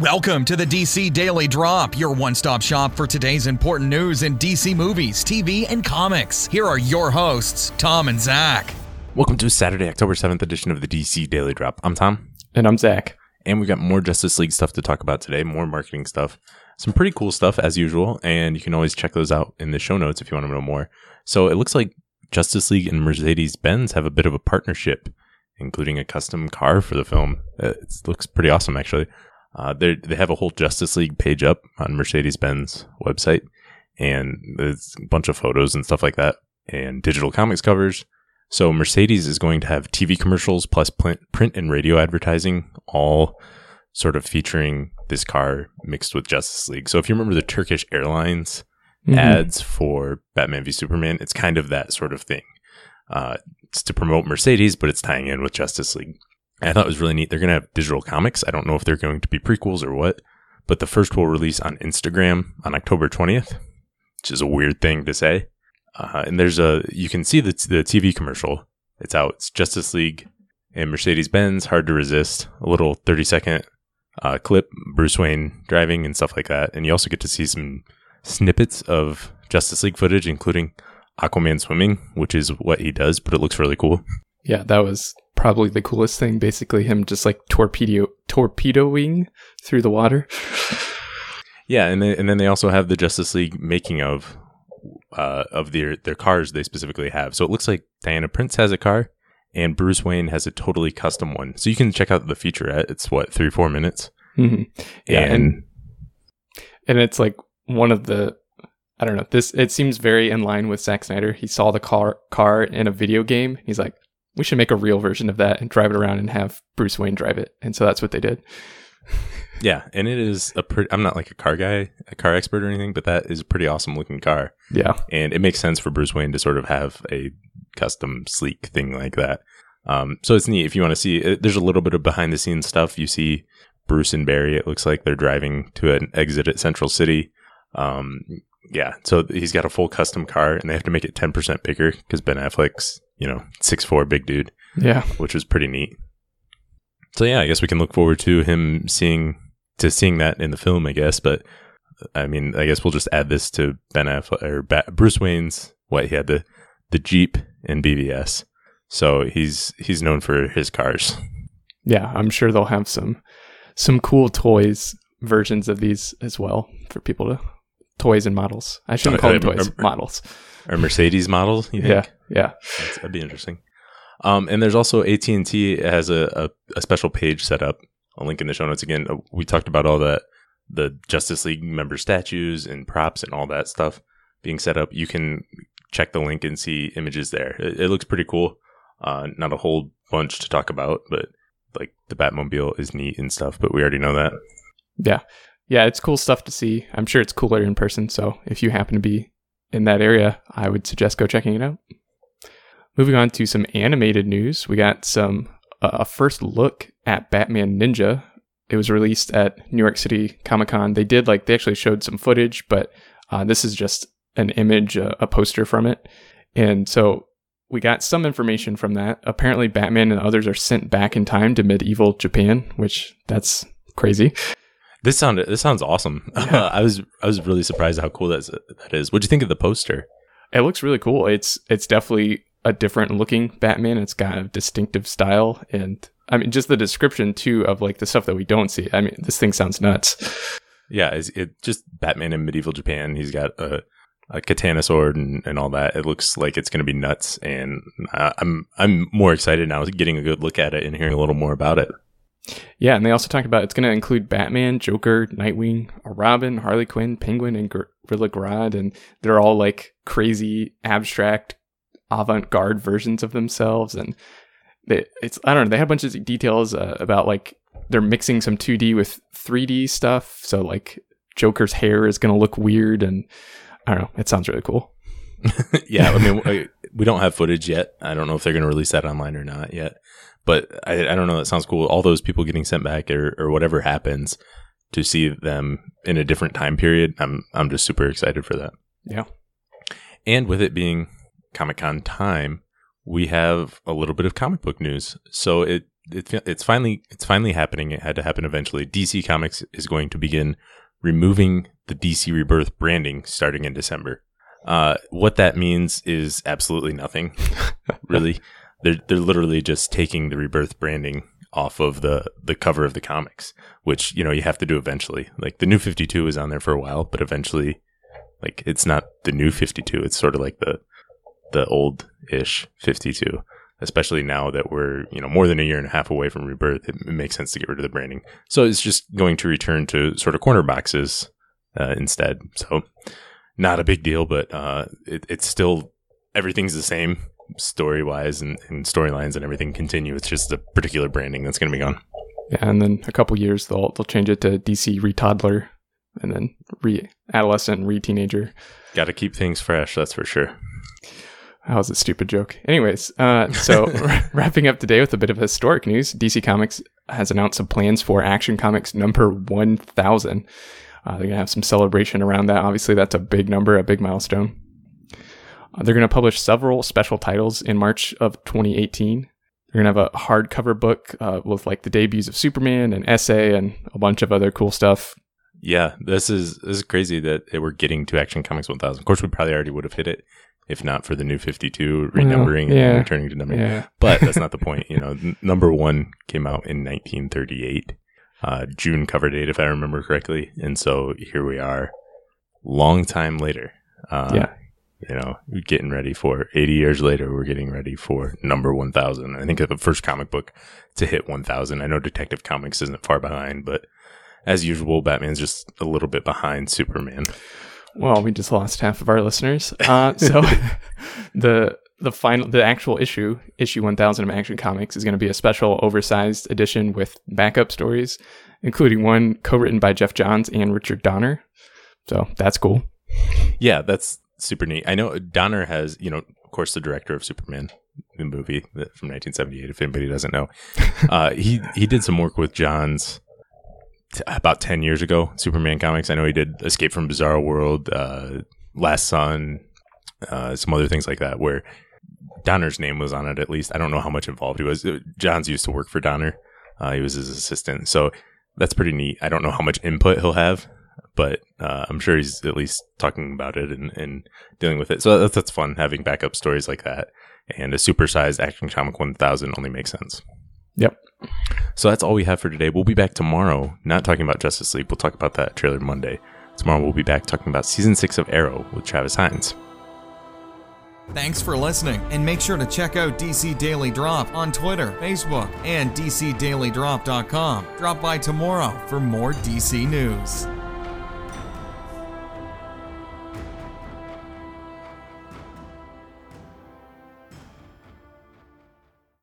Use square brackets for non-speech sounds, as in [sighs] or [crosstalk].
Welcome to the DC Daily Drop, your one stop shop for today's important news in DC movies, TV, and comics. Here are your hosts, Tom and Zach. Welcome to Saturday, October 7th edition of the DC Daily Drop. I'm Tom. And I'm Zach. And we've got more Justice League stuff to talk about today, more marketing stuff, some pretty cool stuff as usual. And you can always check those out in the show notes if you want to know more. So it looks like Justice League and Mercedes Benz have a bit of a partnership, including a custom car for the film. It looks pretty awesome, actually. Uh, they they have a whole Justice League page up on Mercedes Benz website, and there's a bunch of photos and stuff like that, and digital comics covers. So Mercedes is going to have TV commercials plus print, print and radio advertising, all sort of featuring this car mixed with Justice League. So if you remember the Turkish Airlines mm-hmm. ads for Batman v Superman, it's kind of that sort of thing. Uh, it's to promote Mercedes, but it's tying in with Justice League. I thought it was really neat. They're going to have digital comics. I don't know if they're going to be prequels or what, but the first will release on Instagram on October 20th, which is a weird thing to say. Uh, and there's a, you can see the, the TV commercial. It's out. It's Justice League and Mercedes Benz, hard to resist. A little 30 second uh, clip, Bruce Wayne driving and stuff like that. And you also get to see some snippets of Justice League footage, including Aquaman swimming, which is what he does, but it looks really cool. Yeah, that was probably the coolest thing. Basically, him just like torpedo torpedoing through the water. [sighs] yeah, and then and then they also have the Justice League making of uh, of their their cars they specifically have. So it looks like Diana Prince has a car, and Bruce Wayne has a totally custom one. So you can check out the featurette. It's what three four minutes. Mm-hmm. Yeah, and, and and it's like one of the I don't know. This it seems very in line with Zack Snyder. He saw the car car in a video game. He's like, we should make a real version of that and drive it around and have Bruce Wayne drive it. And so that's what they did. [laughs] yeah, and it is a pretty. I'm not like a car guy, a car expert or anything, but that is a pretty awesome looking car. Yeah, and it makes sense for Bruce Wayne to sort of have a custom sleek thing like that. Um, so it's neat if you want to see. There's a little bit of behind the scenes stuff. You see Bruce and Barry. It looks like they're driving to an exit at Central City. Um, yeah, so he's got a full custom car, and they have to make it 10% bigger because Ben Affleck's you know, six four big dude. Yeah. Which was pretty neat. So yeah, I guess we can look forward to him seeing to seeing that in the film, I guess. But I mean, I guess we'll just add this to Ben Affleck or ba- Bruce Wayne's what he had the the Jeep and BVS. So he's he's known for his cars. Yeah, I'm sure they'll have some some cool toys versions of these as well for people to toys and models. I shouldn't call them toys, models or Mercedes models. Yeah, yeah, That's, that'd be interesting. Um, and there's also AT and T has a, a, a special page set up. I'll link in the show notes again. Uh, we talked about all that the Justice League member statues and props and all that stuff being set up. You can check the link and see images there. It, it looks pretty cool. Uh, not a whole bunch to talk about, but like the Batmobile is neat and stuff. But we already know that. Yeah, yeah, it's cool stuff to see. I'm sure it's cooler in person. So if you happen to be in that area, I would suggest go checking it out. Moving on to some animated news, we got some uh, a first look at Batman Ninja. It was released at New York City Comic Con. They did like they actually showed some footage, but uh, this is just an image, uh, a poster from it, and so we got some information from that. Apparently, Batman and others are sent back in time to medieval Japan, which that's crazy. This sounded this sounds awesome. Yeah. [laughs] Uh, I was I was really surprised how cool that that is. What'd you think of the poster? It looks really cool. It's it's definitely a different looking Batman. It's got a distinctive style, and I mean just the description too of like the stuff that we don't see. I mean, this thing sounds nuts. Yeah, it's it just Batman in medieval Japan. He's got a a katana sword and, and all that. It looks like it's going to be nuts, and uh, I'm I'm more excited now, getting a good look at it and hearing a little more about it. Yeah, and they also talked about it's going to include Batman, Joker, Nightwing, Robin, Harley Quinn, Penguin, and Gorilla Grodd, and they're all like crazy, abstract, avant-garde versions of themselves. And they, it's I don't know. They had a bunch of details uh, about like they're mixing some 2D with 3D stuff. So like Joker's hair is going to look weird, and I don't know. It sounds really cool. [laughs] yeah, I mean, [laughs] we don't have footage yet. I don't know if they're going to release that online or not yet. But I, I don't know. That sounds cool. All those people getting sent back or, or whatever happens to see them in a different time period. I'm I'm just super excited for that. Yeah. And with it being Comic Con time, we have a little bit of comic book news. So it it, it's finally it's finally happening. It had to happen eventually. DC Comics is going to begin removing the DC Rebirth branding starting in December. Uh, what that means is absolutely nothing. [laughs] really, they're they're literally just taking the Rebirth branding off of the the cover of the comics, which you know you have to do eventually. Like the new Fifty Two is on there for a while, but eventually, like it's not the new Fifty Two. It's sort of like the the old ish Fifty Two especially now that we're you know more than a year and a half away from rebirth it, it makes sense to get rid of the branding so it's just going to return to sort of corner boxes uh, instead so not a big deal but uh, it, it's still everything's the same story wise and, and storylines and everything continue it's just the particular branding that's going to be gone yeah and then a couple years they'll they'll change it to dc retoddler and then re adolescent re teenager got to keep things fresh that's for sure that was a stupid joke. Anyways, uh, so [laughs] [laughs] wrapping up today with a bit of historic news, DC Comics has announced some plans for Action Comics number 1000. Uh, they're going to have some celebration around that. Obviously, that's a big number, a big milestone. They're going to publish several special titles in March of 2018. They're going to have a hardcover book uh, with like the debuts of Superman and essay and a bunch of other cool stuff. Yeah, this is this is crazy that we're getting to Action Comics 1000. Of course, we probably already would have hit it if not for the new 52 renumbering well, yeah. and returning to number. Yeah. But [laughs] that's not the point. You know, number one came out in 1938, uh, June cover date, if I remember correctly. And so here we are, long time later. Uh, yeah. You know, getting ready for 80 years later, we're getting ready for number 1000. I think the first comic book to hit 1000. I know Detective Comics isn't far behind, but as usual, Batman's just a little bit behind Superman. Well, we just lost half of our listeners. Uh, so [laughs] the the final the actual issue issue 1000 of action comics is going to be a special oversized edition with backup stories including one co-written by geoff johns and richard donner so that's cool yeah that's super neat i know donner has you know of course the director of superman the movie from 1978 if anybody doesn't know [laughs] uh, he he did some work with johns t- about 10 years ago, Superman comics. I know he did Escape from Bizarro World, uh, Last Son, uh, some other things like that, where Donner's name was on it at least. I don't know how much involved he was. Johns used to work for Donner, uh, he was his assistant. So that's pretty neat. I don't know how much input he'll have, but uh, I'm sure he's at least talking about it and, and dealing with it. So that's, that's fun having backup stories like that. And a supersized Action Comic 1000 only makes sense. Yep. So that's all we have for today. We'll be back tomorrow, not talking about Justice League. We'll talk about that trailer Monday. Tomorrow we'll be back talking about season six of Arrow with Travis Hines. Thanks for listening, and make sure to check out DC Daily Drop on Twitter, Facebook, and DCDailyDrop.com. Drop by tomorrow for more DC news.